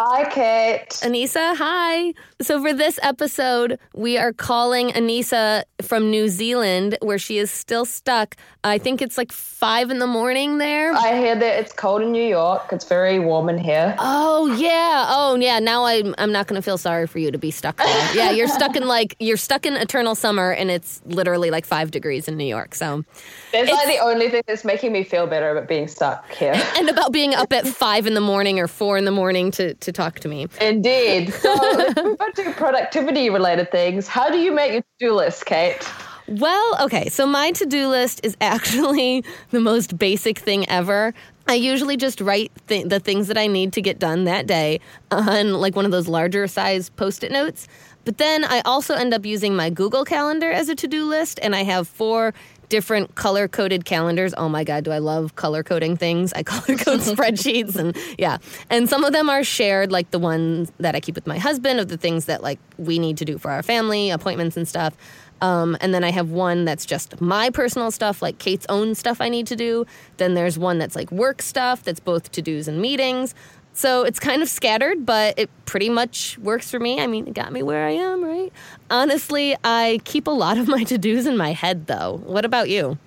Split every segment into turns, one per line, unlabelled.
Hi, Kate.
Anisa, hi. So, for this episode, we are calling Anisa from New Zealand, where she is still stuck. I think it's like five in the morning there.
I hear that it's cold in New York. It's very warm in here.
Oh, yeah. Oh, yeah. Now I'm, I'm not going to feel sorry for you to be stuck there. yeah, you're stuck in like, you're stuck in eternal summer, and it's literally like five degrees in New York. So,
That's like the only thing that's making me feel better about being stuck here.
and about being up at five in the morning or four in the morning to, to talk to me.
Indeed. So on to productivity related things. How do you make your to-do list, Kate?
Well, okay, so my to do list is actually the most basic thing ever. I usually just write th- the things that I need to get done that day on like one of those larger size post it notes. But then I also end up using my Google Calendar as a to do list, and I have four different color coded calendars. Oh my God, do I love color coding things? I color code spreadsheets and yeah. And some of them are shared, like the ones that I keep with my husband of the things that like we need to do for our family, appointments and stuff. Um, and then I have one that's just my personal stuff, like Kate's own stuff I need to do. Then there's one that's like work stuff, that's both to dos and meetings. So it's kind of scattered, but it pretty much works for me. I mean, it got me where I am, right? Honestly, I keep a lot of my to dos in my head, though. What about you?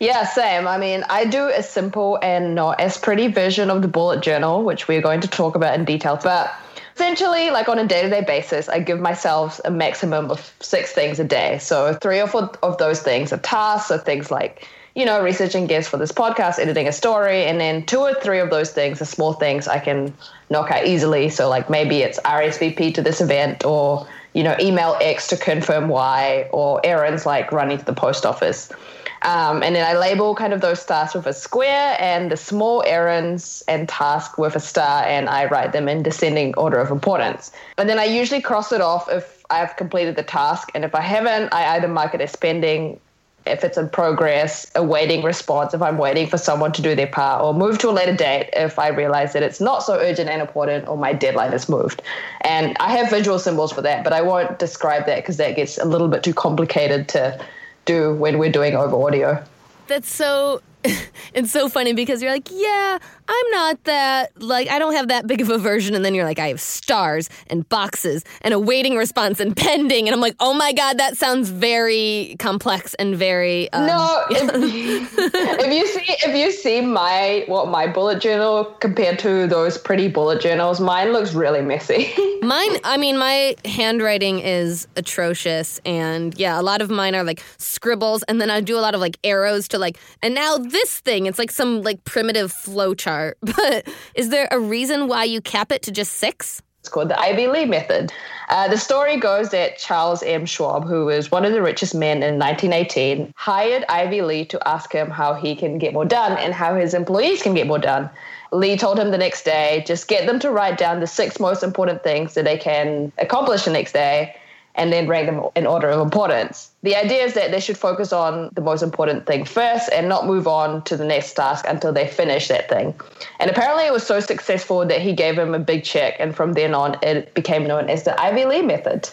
Yeah, same. I mean, I do a simple and not as pretty version of the bullet journal, which we're going to talk about in detail. But essentially, like on a day to day basis, I give myself a maximum of six things a day. So three or four of those things are tasks, so things like you know, researching guests for this podcast, editing a story, and then two or three of those things are small things I can knock out easily. So, like maybe it's RSVP to this event, or you know, email X to confirm Y, or errands like running to the post office. Um, and then I label kind of those tasks with a square and the small errands and task with a star, and I write them in descending order of importance. And then I usually cross it off if I've completed the task, and if I haven't, I either mark it as pending if it's in progress, awaiting response if I'm waiting for someone to do their part, or move to a later date if I realize that it's not so urgent and important or my deadline is moved. And I have visual symbols for that, but I won't describe that because that gets a little bit too complicated to do when we're doing over audio.
That's so it's so funny because you're like, yeah, I'm not that, like, I don't have that big of a version. And then you're like, I have stars and boxes and a waiting response and pending. And I'm like, oh my God, that sounds very complex and very. Um,
no, if, if, you see, if you see my, what my bullet journal compared to those pretty bullet journals, mine looks really messy.
mine, I mean, my handwriting is atrocious. And yeah, a lot of mine are like scribbles. And then I do a lot of like arrows to like, and now this thing, it's like some like primitive flow chart. But is there a reason why you cap it to just six?
It's called the Ivy Lee method. Uh, the story goes that Charles M. Schwab, who was one of the richest men in 1918, hired Ivy Lee to ask him how he can get more done and how his employees can get more done. Lee told him the next day, just get them to write down the six most important things that they can accomplish the next day and then rank them in order of importance. The idea is that they should focus on the most important thing first and not move on to the next task until they finish that thing. And apparently, it was so successful that he gave him a big check, and from then on, it became known as the Ivy Lee method.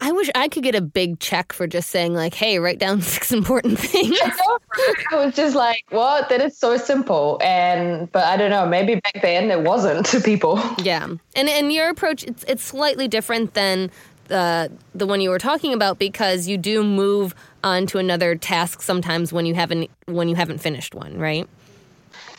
I wish I could get a big check for just saying like, "Hey, write down six important things."
I was just like, "What? That is so simple." And but I don't know, maybe back then it wasn't to people.
Yeah, and and your approach it's it's slightly different than the the one you were talking about because you do move on to another task sometimes when you haven't when you haven't finished one, right?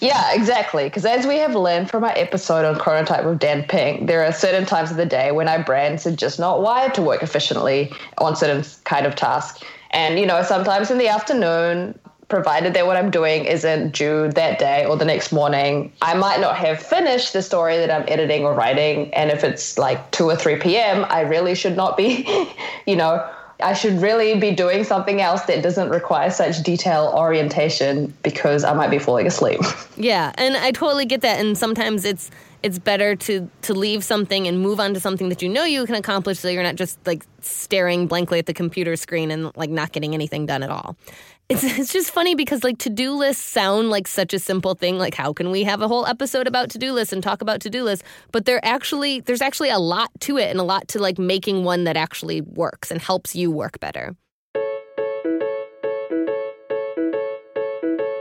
Yeah, exactly. Because as we have learned from our episode on chronotype with Dan Pink, there are certain times of the day when our brains are just not wired to work efficiently on certain kind of task. And you know, sometimes in the afternoon, provided that what I'm doing isn't due that day or the next morning, I might not have finished the story that I'm editing or writing. And if it's like 2 or 3 p.m., I really should not be, you know, I should really be doing something else that doesn't require such detail orientation because I might be falling asleep.
Yeah, and I totally get that. And sometimes it's it's better to to leave something and move on to something that you know you can accomplish so you're not just like staring blankly at the computer screen and like not getting anything done at all it's it's just funny because like to-do lists sound like such a simple thing like how can we have a whole episode about to-do lists and talk about to-do lists? But there actually there's actually a lot to it and a lot to like making one that actually works and helps you work better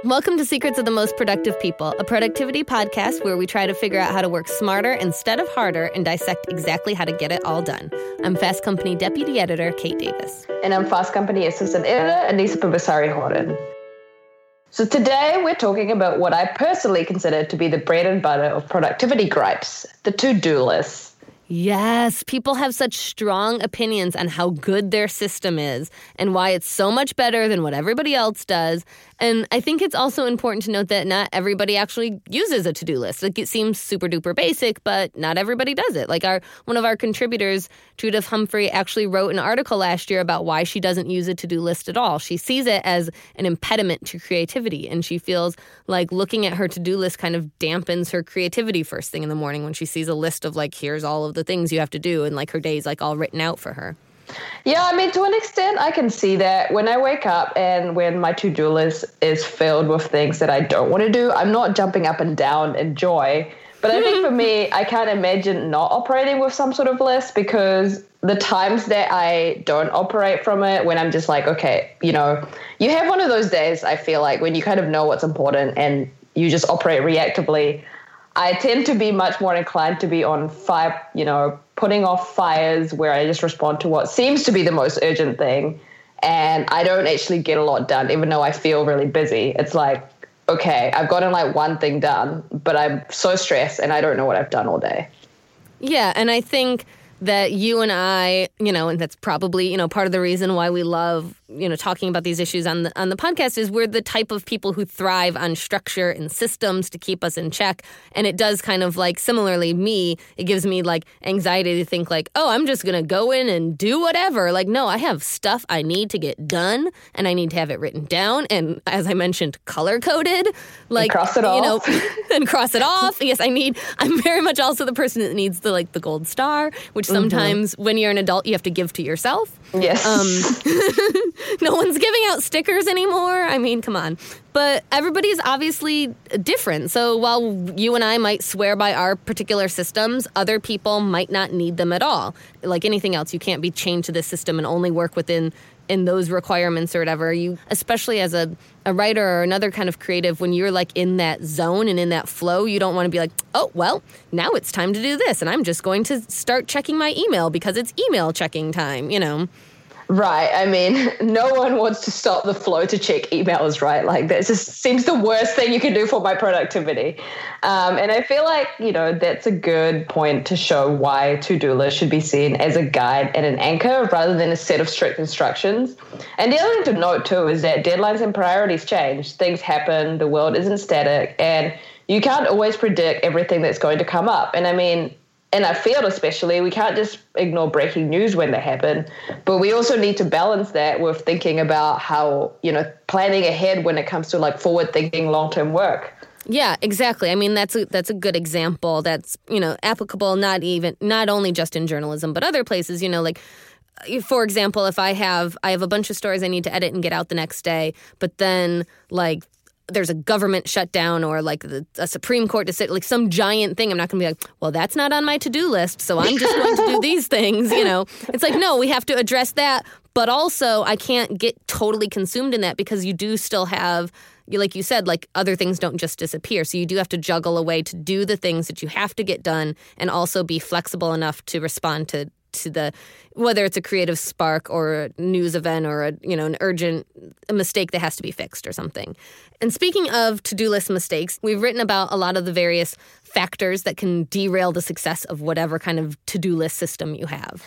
Welcome to Secrets of the Most Productive People, a productivity podcast where we try to figure out how to work smarter instead of harder and dissect exactly how to get it all done. I'm Fast Company Deputy Editor Kate Davis.
And I'm Fast Company Assistant Editor Anisa Purbasari Horton. So today we're talking about what I personally consider to be the bread and butter of productivity gripes, the to-do list.
Yes, people have such strong opinions on how good their system is and why it's so much better than what everybody else does. And I think it's also important to note that not everybody actually uses a to-do list. Like it seems super duper basic, but not everybody does it. Like our one of our contributors, Judith Humphrey, actually wrote an article last year about why she doesn't use a to-do list at all. She sees it as an impediment to creativity, and she feels like looking at her to-do list kind of dampens her creativity first thing in the morning when she sees a list of like here's all of the things you have to do and like her day's like all written out for her.
Yeah, I mean, to an extent, I can see that when I wake up and when my to do list is filled with things that I don't want to do, I'm not jumping up and down in joy. But I think for me, I can't imagine not operating with some sort of list because the times that I don't operate from it, when I'm just like, okay, you know, you have one of those days, I feel like, when you kind of know what's important and you just operate reactively. I tend to be much more inclined to be on five, you know, putting off fires where I just respond to what seems to be the most urgent thing. And I don't actually get a lot done, even though I feel really busy. It's like, okay, I've gotten like one thing done, but I'm so stressed and I don't know what I've done all day.
Yeah. And I think that you and I, you know, and that's probably, you know, part of the reason why we love you know talking about these issues on the on the podcast is we're the type of people who thrive on structure and systems to keep us in check and it does kind of like similarly me it gives me like anxiety to think like oh I'm just going to go in and do whatever like no I have stuff I need to get done and I need to have it written down and as I mentioned color coded like
and cross it
you
off.
know and cross it off yes I need I'm very much also the person that needs the like the gold star which mm-hmm. sometimes mm-hmm. when you're an adult you have to give to yourself
yes
um no one's giving out stickers anymore. I mean, come on. But everybody's obviously different. So while you and I might swear by our particular systems, other people might not need them at all. Like anything else, you can't be chained to this system and only work within in those requirements or whatever. You especially as a, a writer or another kind of creative, when you're like in that zone and in that flow, you don't want to be like, oh well, now it's time to do this, and I'm just going to start checking my email because it's email checking time, you know.
Right. I mean, no one wants to stop the flow to check emails, right? Like that just seems the worst thing you can do for my productivity. Um, and I feel like, you know, that's a good point to show why to-do should be seen as a guide and an anchor rather than a set of strict instructions. And the other thing to note too is that deadlines and priorities change. Things happen, the world isn't static, and you can't always predict everything that's going to come up. And I mean, in our field especially we can't just ignore breaking news when they happen but we also need to balance that with thinking about how you know planning ahead when it comes to like forward thinking long term work
yeah, exactly. I mean, that's a, that's a good example. That's you know applicable not even not only just in journalism, but other places. You know, like uh, for example, if I have I have a bunch of stories I need to edit and get out the next day, but then like there's a government shutdown or like the, a Supreme Court decision, like some giant thing, I'm not going to be like, well, that's not on my to do list, so I'm just going to do these things. You know, it's like, no, we have to address that. But also, I can't get totally consumed in that because you do still have, like you said, like other things don't just disappear. So you do have to juggle a way to do the things that you have to get done and also be flexible enough to respond to to the whether it's a creative spark or a news event or a you know an urgent mistake that has to be fixed or something. And speaking of to-do list mistakes, we've written about a lot of the various factors that can derail the success of whatever kind of to-do list system you have.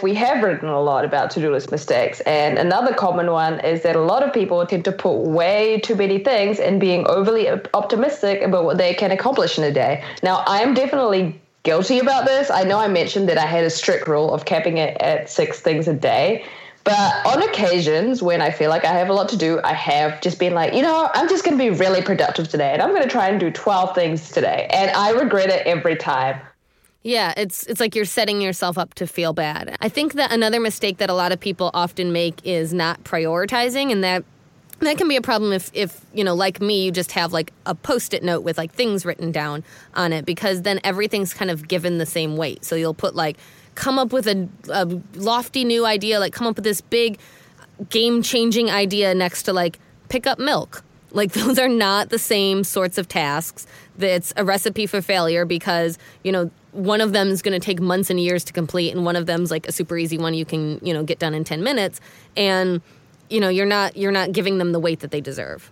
We have written a lot about to do list mistakes. And another common one is that a lot of people tend to put way too many things and being overly optimistic about what they can accomplish in a day. Now, I'm definitely guilty about this. I know I mentioned that I had a strict rule of capping it at six things a day. But on occasions when I feel like I have a lot to do, I have just been like, you know, I'm just going to be really productive today and I'm going to try and do 12 things today. And I regret it every time.
Yeah, it's it's like you're setting yourself up to feel bad. I think that another mistake that a lot of people often make is not prioritizing and that that can be a problem if, if you know like me you just have like a post-it note with like things written down on it because then everything's kind of given the same weight. So you'll put like come up with a, a lofty new idea like come up with this big game changing idea next to like pick up milk. Like those are not the same sorts of tasks. That's a recipe for failure because, you know, one of them is going to take months and years to complete and one of them's like a super easy one you can, you know, get done in 10 minutes. And you know, you're not you're not giving them the weight that they deserve.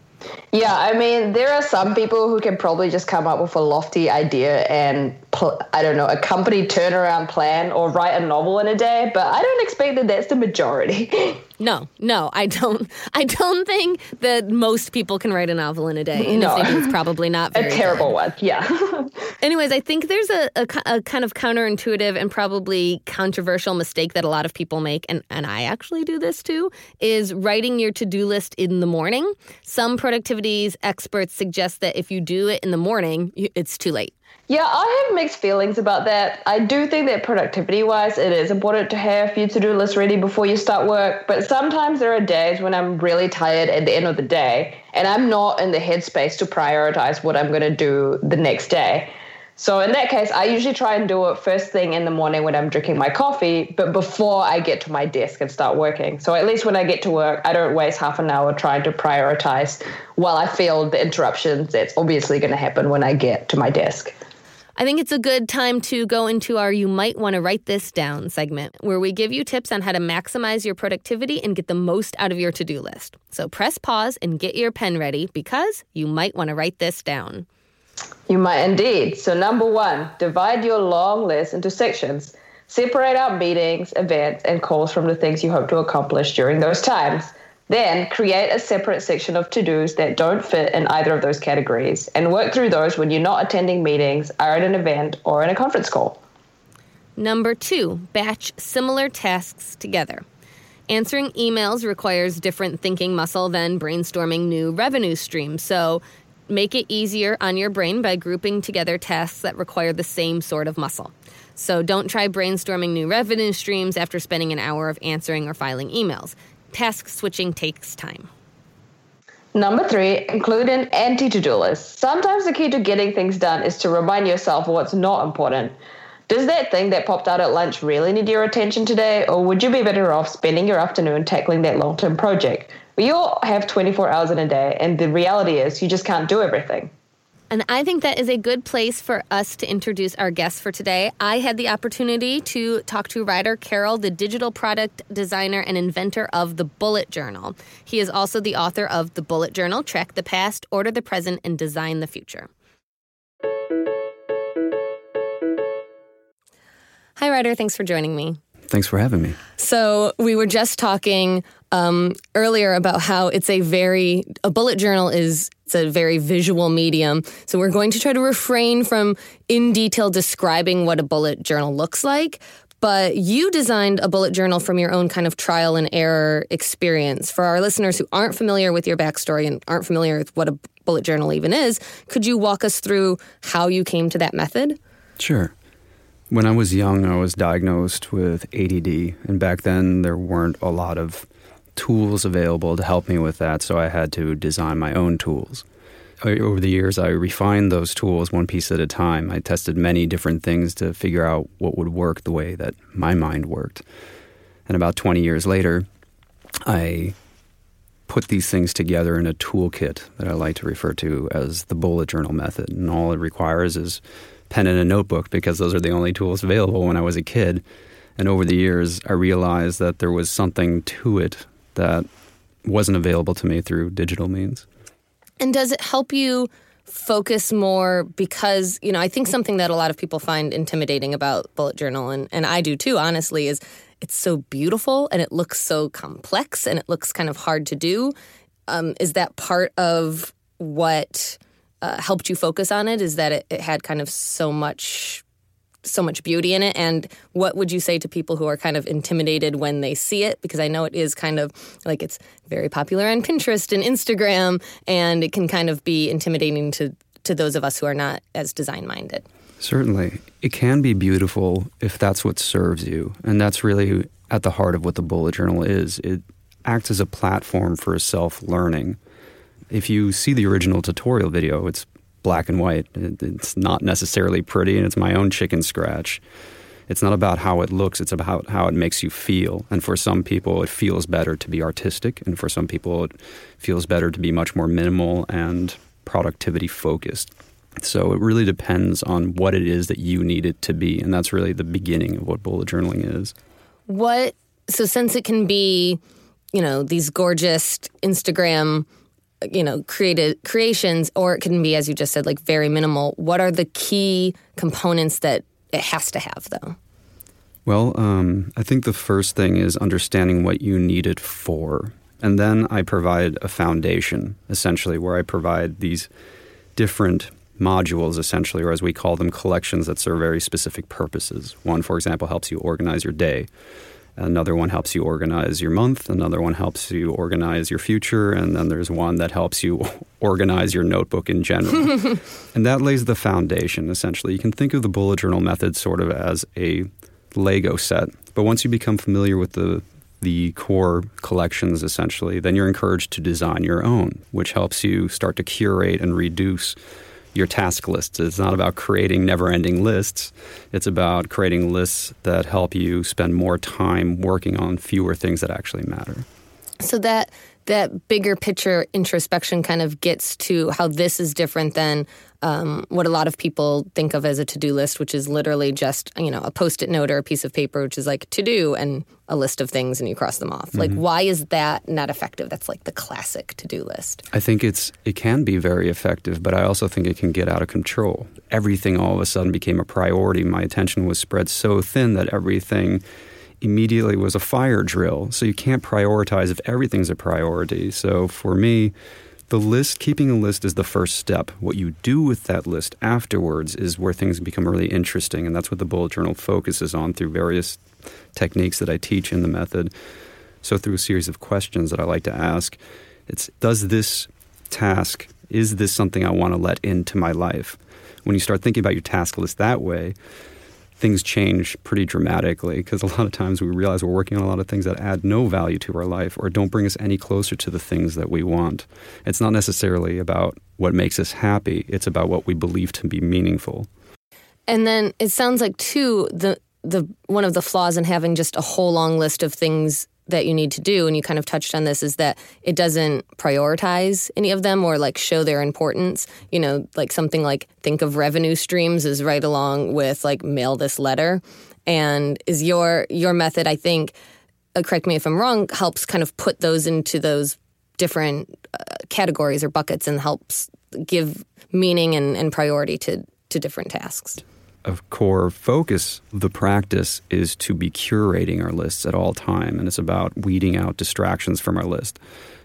Yeah, I mean, there are some people who can probably just come up with a lofty idea and, pl- I don't know, a company turnaround plan or write a novel in a day, but I don't expect that that's the majority.
No, no, I don't. I don't think that most people can write a novel in a day. And
No.
if they do, it's probably not very
a terrible
good.
one. Yeah.
Anyways, I think there's a, a, a kind of counterintuitive and probably controversial mistake that a lot of people make, and, and I actually do this too, is writing your to do list in the morning. Some productivities experts suggest that if you do it in the morning, it's too late.
Yeah, I have mixed feelings about that. I do think that productivity wise, it is important to have your to do list ready before you start work. But sometimes there are days when I'm really tired at the end of the day and I'm not in the headspace to prioritize what I'm going to do the next day. So in that case, I usually try and do it first thing in the morning when I'm drinking my coffee, but before I get to my desk and start working. So at least when I get to work, I don't waste half an hour trying to prioritize while I feel the interruptions that's obviously going to happen when I get to my desk.
I think it's a good time to go into our You Might Want to Write This Down segment, where we give you tips on how to maximize your productivity and get the most out of your to do list. So press pause and get your pen ready because you might want to write this down.
You might indeed. So, number one, divide your long list into sections. Separate out meetings, events, and calls from the things you hope to accomplish during those times. Then create a separate section of to dos that don't fit in either of those categories and work through those when you're not attending meetings, are at an event, or in a conference call.
Number two, batch similar tasks together. Answering emails requires different thinking muscle than brainstorming new revenue streams. So make it easier on your brain by grouping together tasks that require the same sort of muscle. So don't try brainstorming new revenue streams after spending an hour of answering or filing emails. Task switching takes time.
Number three, include an anti to do list. Sometimes the key to getting things done is to remind yourself what's not important. Does that thing that popped out at lunch really need your attention today, or would you be better off spending your afternoon tackling that long term project? We all have 24 hours in a day, and the reality is you just can't do everything.
And I think that is a good place for us to introduce our guest for today. I had the opportunity to talk to Ryder Carroll, the digital product designer and inventor of the Bullet Journal. He is also the author of The Bullet Journal Track the Past, Order the Present, and Design the Future. Hi, Ryder. Thanks for joining me.
Thanks for having me.
So we were just talking um, earlier about how it's a very a bullet journal is it's a very visual medium. So we're going to try to refrain from in detail describing what a bullet journal looks like. But you designed a bullet journal from your own kind of trial and error experience. For our listeners who aren't familiar with your backstory and aren't familiar with what a bullet journal even is, could you walk us through how you came to that method?
Sure. When I was young, I was diagnosed with ADD, and back then there weren't a lot of tools available to help me with that, so I had to design my own tools. Over the years, I refined those tools one piece at a time. I tested many different things to figure out what would work the way that my mind worked. And about 20 years later, I put these things together in a toolkit that I like to refer to as the bullet journal method. And all it requires is pen and a notebook because those are the only tools available when I was a kid. And over the years, I realized that there was something to it that wasn't available to me through digital means.
And does it help you focus more? Because, you know, I think something that a lot of people find intimidating about Bullet Journal, and, and I do too, honestly, is it's so beautiful and it looks so complex and it looks kind of hard to do. Um, is that part of what uh, helped you focus on it? Is that it, it had kind of so much so much beauty in it and what would you say to people who are kind of intimidated when they see it because i know it is kind of like it's very popular on pinterest and instagram and it can kind of be intimidating to to those of us who are not as design minded
Certainly. It can be beautiful if that's what serves you. And that's really at the heart of what the bullet journal is. It acts as a platform for self learning. If you see the original tutorial video, it's black and white. It's not necessarily pretty, and it's my own chicken scratch. It's not about how it looks, it's about how it makes you feel. And for some people, it feels better to be artistic, and for some people, it feels better to be much more minimal and productivity focused. So it really depends on what it is that you need it to be. And that's really the beginning of what bullet journaling is.
What, so since it can be, you know, these gorgeous Instagram, you know, created creations, or it can be, as you just said, like very minimal, what are the key components that it has to have though?
Well, um, I think the first thing is understanding what you need it for. And then I provide a foundation, essentially, where I provide these different modules, essentially, or as we call them, collections that serve very specific purposes. One, for example, helps you organize your day. Another one helps you organize your month. Another one helps you organize your future. And then there's one that helps you organize your notebook in general. and that lays the foundation, essentially. You can think of the bullet journal method sort of as a Lego set. But once you become familiar with the the core collections essentially, then you're encouraged to design your own, which helps you start to curate and reduce your task lists. It's not about creating never ending lists, it's about creating lists that help you spend more time working on fewer things that actually matter.
So that that bigger picture introspection kind of gets to how this is different than um, what a lot of people think of as a to-do list, which is literally just you know a post-it note or a piece of paper, which is like to do and a list of things, and you cross them off. Mm-hmm. Like, why is that not effective? That's like the classic to-do list.
I think it's it can be very effective, but I also think it can get out of control. Everything all of a sudden became a priority. My attention was spread so thin that everything immediately was a fire drill. So you can't prioritize if everything's a priority. So for me the list, keeping a list is the first step. What you do with that list afterwards is where things become really interesting. And that's what the bullet journal focuses on through various techniques that I teach in the method. So, through a series of questions that I like to ask, it's does this task, is this something I want to let into my life? When you start thinking about your task list that way, things change pretty dramatically because a lot of times we realize we're working on a lot of things that add no value to our life or don't bring us any closer to the things that we want. It's not necessarily about what makes us happy, it's about what we believe to be meaningful.
And then it sounds like too the the one of the flaws in having just a whole long list of things that you need to do, and you kind of touched on this, is that it doesn't prioritize any of them or like show their importance. You know, like something like think of revenue streams is right along with like mail this letter, and is your your method? I think, uh, correct me if I'm wrong, helps kind of put those into those different uh, categories or buckets and helps give meaning and, and priority to to different tasks
a core focus of the practice is to be curating our lists at all time and it's about weeding out distractions from our list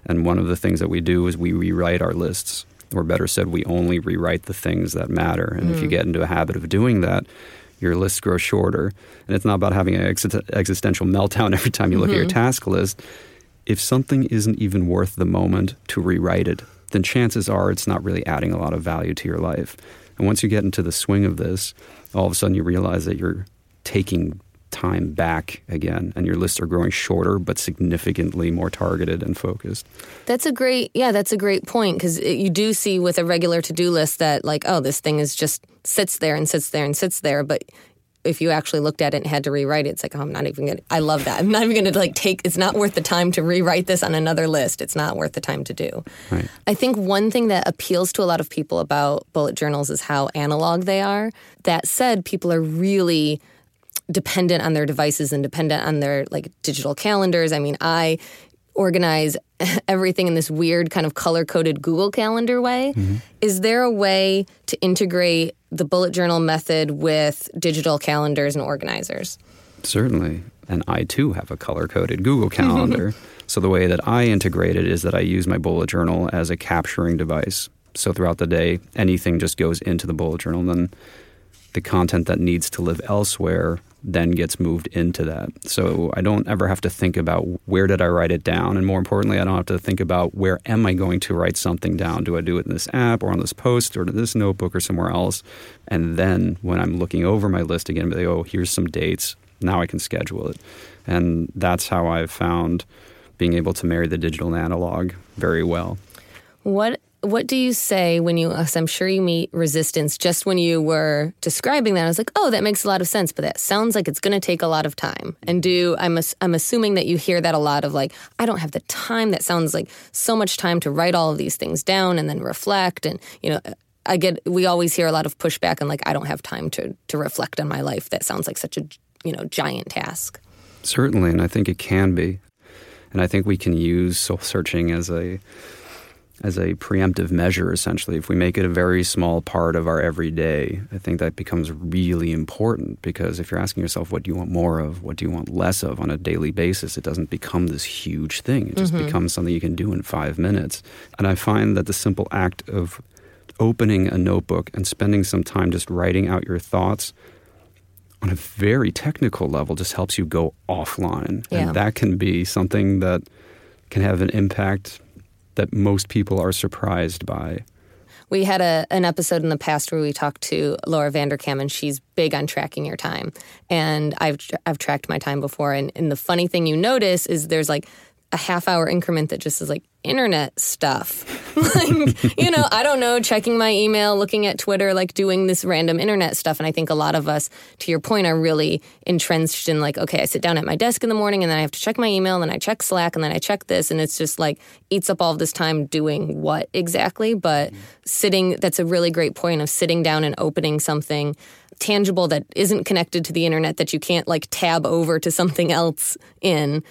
and one of the things that we do is we rewrite our lists or better said we only rewrite the things that matter and mm. if you mm. get into a habit of doing that your lists grow shorter and it's not about having an ex- existential meltdown every time you look mm-hmm. at your mm-hmm. task list if something isn't even worth the moment to rewrite it then chances are it's not really adding a lot of value to your life and once you get into the swing of this all of a sudden you realize that you're taking time back again and your lists are growing shorter but significantly more targeted and focused.
That's a great yeah that's a great point because you do see with a regular to-do list that like oh this thing is just sits there and sits there and sits there but if you actually looked at it and had to rewrite it, it's like, oh, I'm not even going to, I love that. I'm not even going to like take, it's not worth the time to rewrite this on another list. It's not worth the time to do.
Right.
I think one thing that appeals to a lot of people about bullet journals is how analog they are. That said, people are really dependent on their devices and dependent on their like digital calendars. I mean, I organize everything in this weird kind of color coded Google Calendar way. Mm-hmm. Is there a way to integrate the bullet journal method with digital calendars and organizers?
Certainly. And I too have a color coded Google Calendar. so the way that I integrate it is that I use my bullet journal as a capturing device. So throughout the day, anything just goes into the bullet journal. And then the content that needs to live elsewhere then gets moved into that. So I don't ever have to think about where did I write it down, and more importantly, I don't have to think about where am I going to write something down. Do I do it in this app or on this post or in this notebook or somewhere else? And then when I'm looking over my list again, like, oh, here's some dates. Now I can schedule it, and that's how I've found being able to marry the digital and analog very well.
What what do you say when you? I'm sure you meet resistance. Just when you were describing that, I was like, oh, that makes a lot of sense. But that sounds like it's going to take a lot of time. And do I'm I'm assuming that you hear that a lot of like, I don't have the time. That sounds like so much time to write all of these things down and then reflect. And you know, I get we always hear a lot of pushback and like, I don't have time to to reflect on my life. That sounds like such a you know giant task.
Certainly, and I think it can be. And I think we can use soul searching as a as a preemptive measure essentially if we make it a very small part of our everyday i think that becomes really important because if you're asking yourself what do you want more of what do you want less of on a daily basis it doesn't become this huge thing it just mm-hmm. becomes something you can do in 5 minutes and i find that the simple act of opening a notebook and spending some time just writing out your thoughts on a very technical level just helps you go offline. Yeah. And that can be something that can have an impact that most people are surprised by.
We had a, an episode in the past where we talked to Laura Vanderkam, and she's big on tracking your time. And I've I've tracked my time before, and, and the funny thing you notice is there's like a half hour increment that just is like internet stuff. like, you know, I don't know, checking my email, looking at Twitter, like doing this random internet stuff. And I think a lot of us, to your point, are really entrenched in like, okay, I sit down at my desk in the morning and then I have to check my email and then I check Slack and then I check this. And it's just like eats up all of this time doing what exactly. But mm-hmm. sitting, that's a really great point of sitting down and opening something tangible that isn't connected to the internet that you can't like tab over to something else in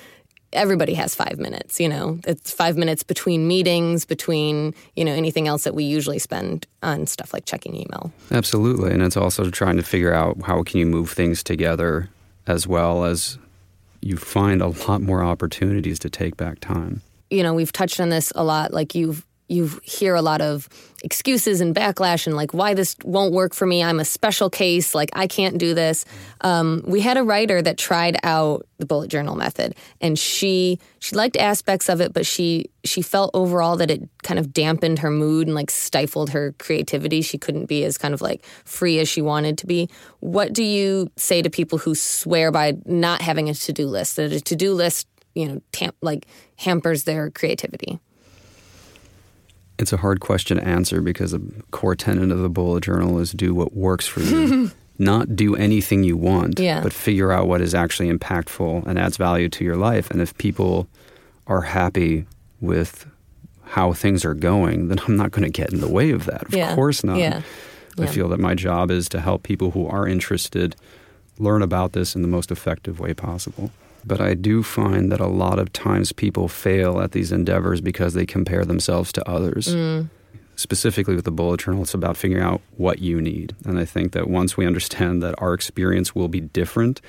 everybody has five minutes, you know, it's five minutes between meetings, between, you know, anything else that we usually spend on stuff like checking email.
Absolutely. And it's also trying to figure out how can you move things together as well as you find a lot more opportunities to take back time.
You know, we've touched on this a lot. Like you've you hear a lot of excuses and backlash and like why this won't work for me i'm a special case like i can't do this. Um, we had a writer that tried out the bullet journal method and she she liked aspects of it but she she felt overall that it kind of dampened her mood and like stifled her creativity. She couldn't be as kind of like free as she wanted to be. What do you say to people who swear by not having a to-do list that a to-do list you know tam- like hampers their creativity
it's a hard question to answer because a core tenet of the bullet journal is do what works for you. Not do anything you want, yeah. but figure out what is actually impactful and adds value to your life. And if people are happy with how things are going, then I'm not going to get in the way of that. Of yeah. course not. Yeah. I feel that my job is to help people who are interested learn about this in the most effective way possible. But I do find that a lot of times people fail at these endeavors because they compare themselves to others. Mm. Specifically with the bullet journal, it's about figuring out what you need. And I think that once we understand that our experience will be different,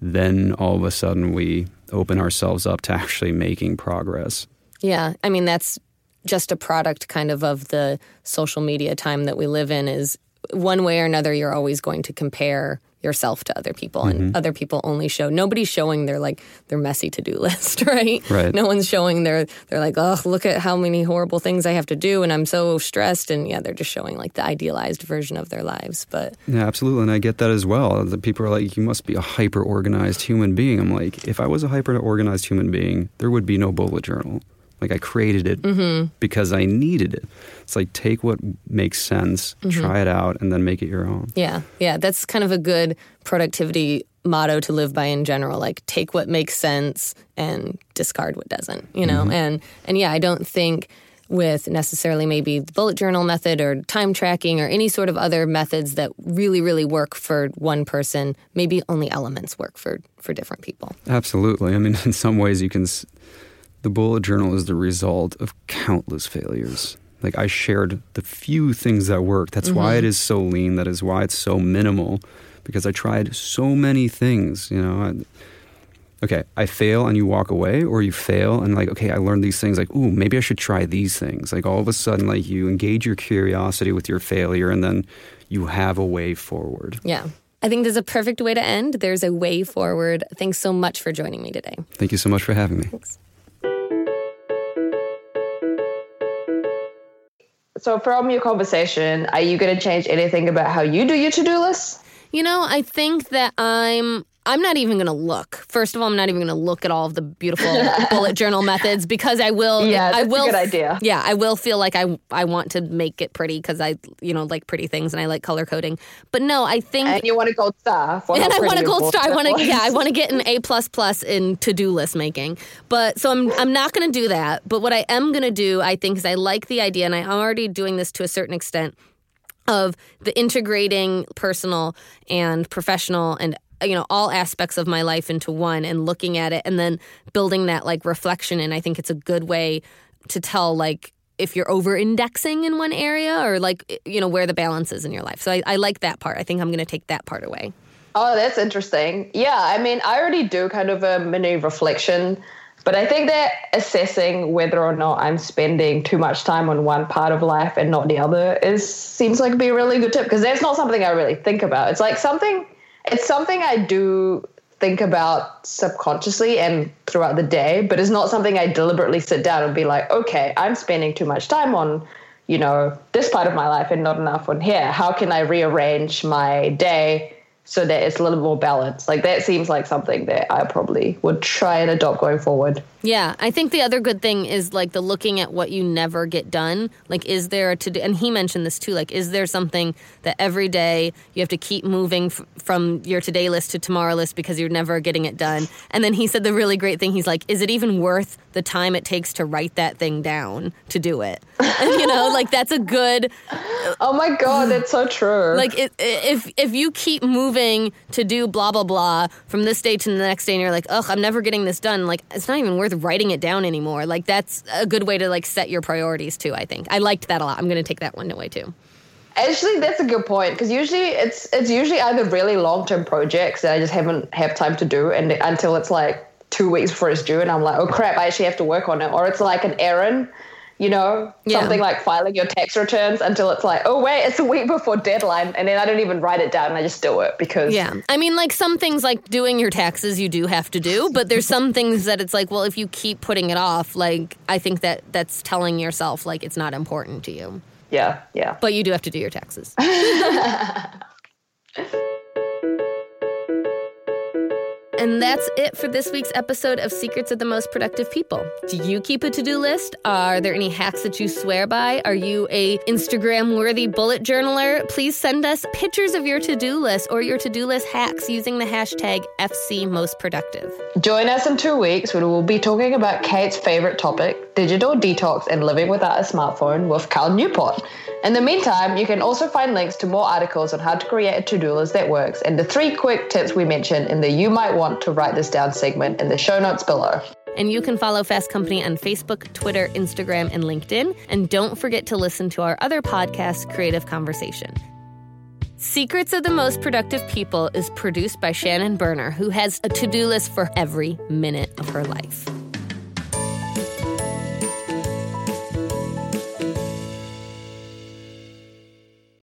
then all of a sudden we open ourselves up to actually making progress.
Yeah. I mean, that's just a product kind of of the social media time that we live in is one way or another you're always going to compare yourself to other people mm-hmm. and other people only show nobody's showing their like their messy to-do list right?
Right.
No one's showing their they're like oh look at how many horrible things i have to do and i'm so stressed and yeah they're just showing like the idealized version of their lives but
yeah absolutely and i get that as well. That people are like you must be a hyper organized human being. I'm like if i was a hyper organized human being there would be no bullet journal like I created it mm-hmm. because I needed it. It's like take what makes sense, mm-hmm. try it out, and then make it your own.
Yeah, yeah. That's kind of a good productivity motto to live by in general. Like take what makes sense and discard what doesn't. You know, mm-hmm. and and yeah, I don't think with necessarily maybe the bullet journal method or time tracking or any sort of other methods that really really work for one person maybe only elements work for for different people
absolutely i mean in some ways you can the bullet journal is the result of countless failures. Like I shared the few things that worked. That's mm-hmm. why it is so lean. That is why it's so minimal, because I tried so many things. You know, I, okay, I fail and you walk away, or you fail and like, okay, I learned these things. Like, ooh, maybe I should try these things. Like all of a sudden, like you engage your curiosity with your failure, and then you have a way forward.
Yeah. I think there's a perfect way to end. There's a way forward. Thanks so much for joining me today.
Thank you so much for having me.
Thanks.
So, from your conversation, are you going to change anything about how you do your to do list?
You know, I think that I'm
I'm not even going to look. First of all, I'm not even going to look at all of the beautiful bullet journal methods because I will.
Yeah,
I will.
good idea.
Yeah, I will feel like I I want to make it pretty because I you know like pretty things and I like color coding. But no, I think
And you want a gold star. for
and I want a gold star. I want to yeah, I want to get an A plus plus in to do list making. But so I'm I'm not going to do that. But what I am going to do, I think, is I like the idea, and I'm already doing this to a certain extent of the integrating personal and professional and you know all aspects of my life into one and looking at it and then building that like reflection and i think it's a good way to tell like if you're over indexing in one area or like you know where the balance is in your life so i, I like that part i think i'm going to take that part away
Oh, that's interesting. Yeah, I mean, I already do kind of a mini reflection, but I think that assessing whether or not I'm spending too much time on one part of life and not the other is seems like be a really good tip because that's not something I really think about. It's like something it's something I do think about subconsciously and throughout the day, but it's not something I deliberately sit down and be like, okay, I'm spending too much time on, you know, this part of my life and not enough on here. How can I rearrange my day so that it's a little more balanced? Like that seems like something that I probably would try and adopt going forward.
Yeah, I think the other good thing is like the looking at what you never get done. Like, is there a to do? And he mentioned this too. Like, is there something that every day you have to keep moving f- from your today list to tomorrow list because you're never getting it done? And then he said the really great thing. He's like, is it even worth the time it takes to write that thing down to do it? And, you know, like that's a good
Oh my god, that's so true.
like it, if if you keep moving to do blah blah blah from this day to the next day and you're like ugh i'm never getting this done like it's not even worth writing it down anymore. Like that's a good way to like set your priorities too i think. I liked that a lot. I'm gonna take that one away too.
Actually, that's a good point because usually it's it's usually either really long term projects that I just haven't have time to do, and until it's like two weeks before it's due, and I'm like, oh crap, I actually have to work on it, or it's like an errand, you know,
Yeah.
something like filing your tax returns until it's like, oh wait, it's a week before deadline, and then I don't even write it down, and I just do it because
yeah. I mean like some things like doing your taxes you do have to do. But there's some things that it's like well if you keep putting it off like i think that that's telling yourself like it's not important to you.
Yeah, yeah.
but you do have to do your taxes And that's it for this week's episode of Secrets of the Most Productive People. Do you keep a to-do list? Are there any hacks that you swear by? Are you a Instagram-worthy bullet journaler? Please send us pictures of your to-do list or your to-do list hacks using the hashtag FCMostProductive.
Join us in two weeks when we'll be talking about Kate's favorite topic, digital detox and living without a smartphone with Cal Newport. In the meantime, you can also find links to more articles on how to create a to-do list that works and the three quick tips we mentioned in the You Might Want to Write This Down segment in the show notes below.
And you can follow Fast Company on Facebook, Twitter, Instagram, and LinkedIn. And don't forget to listen to our other podcast, Creative Conversation. Secrets of the Most Productive People is produced by Shannon Berner, who has a to do list for every minute of her life.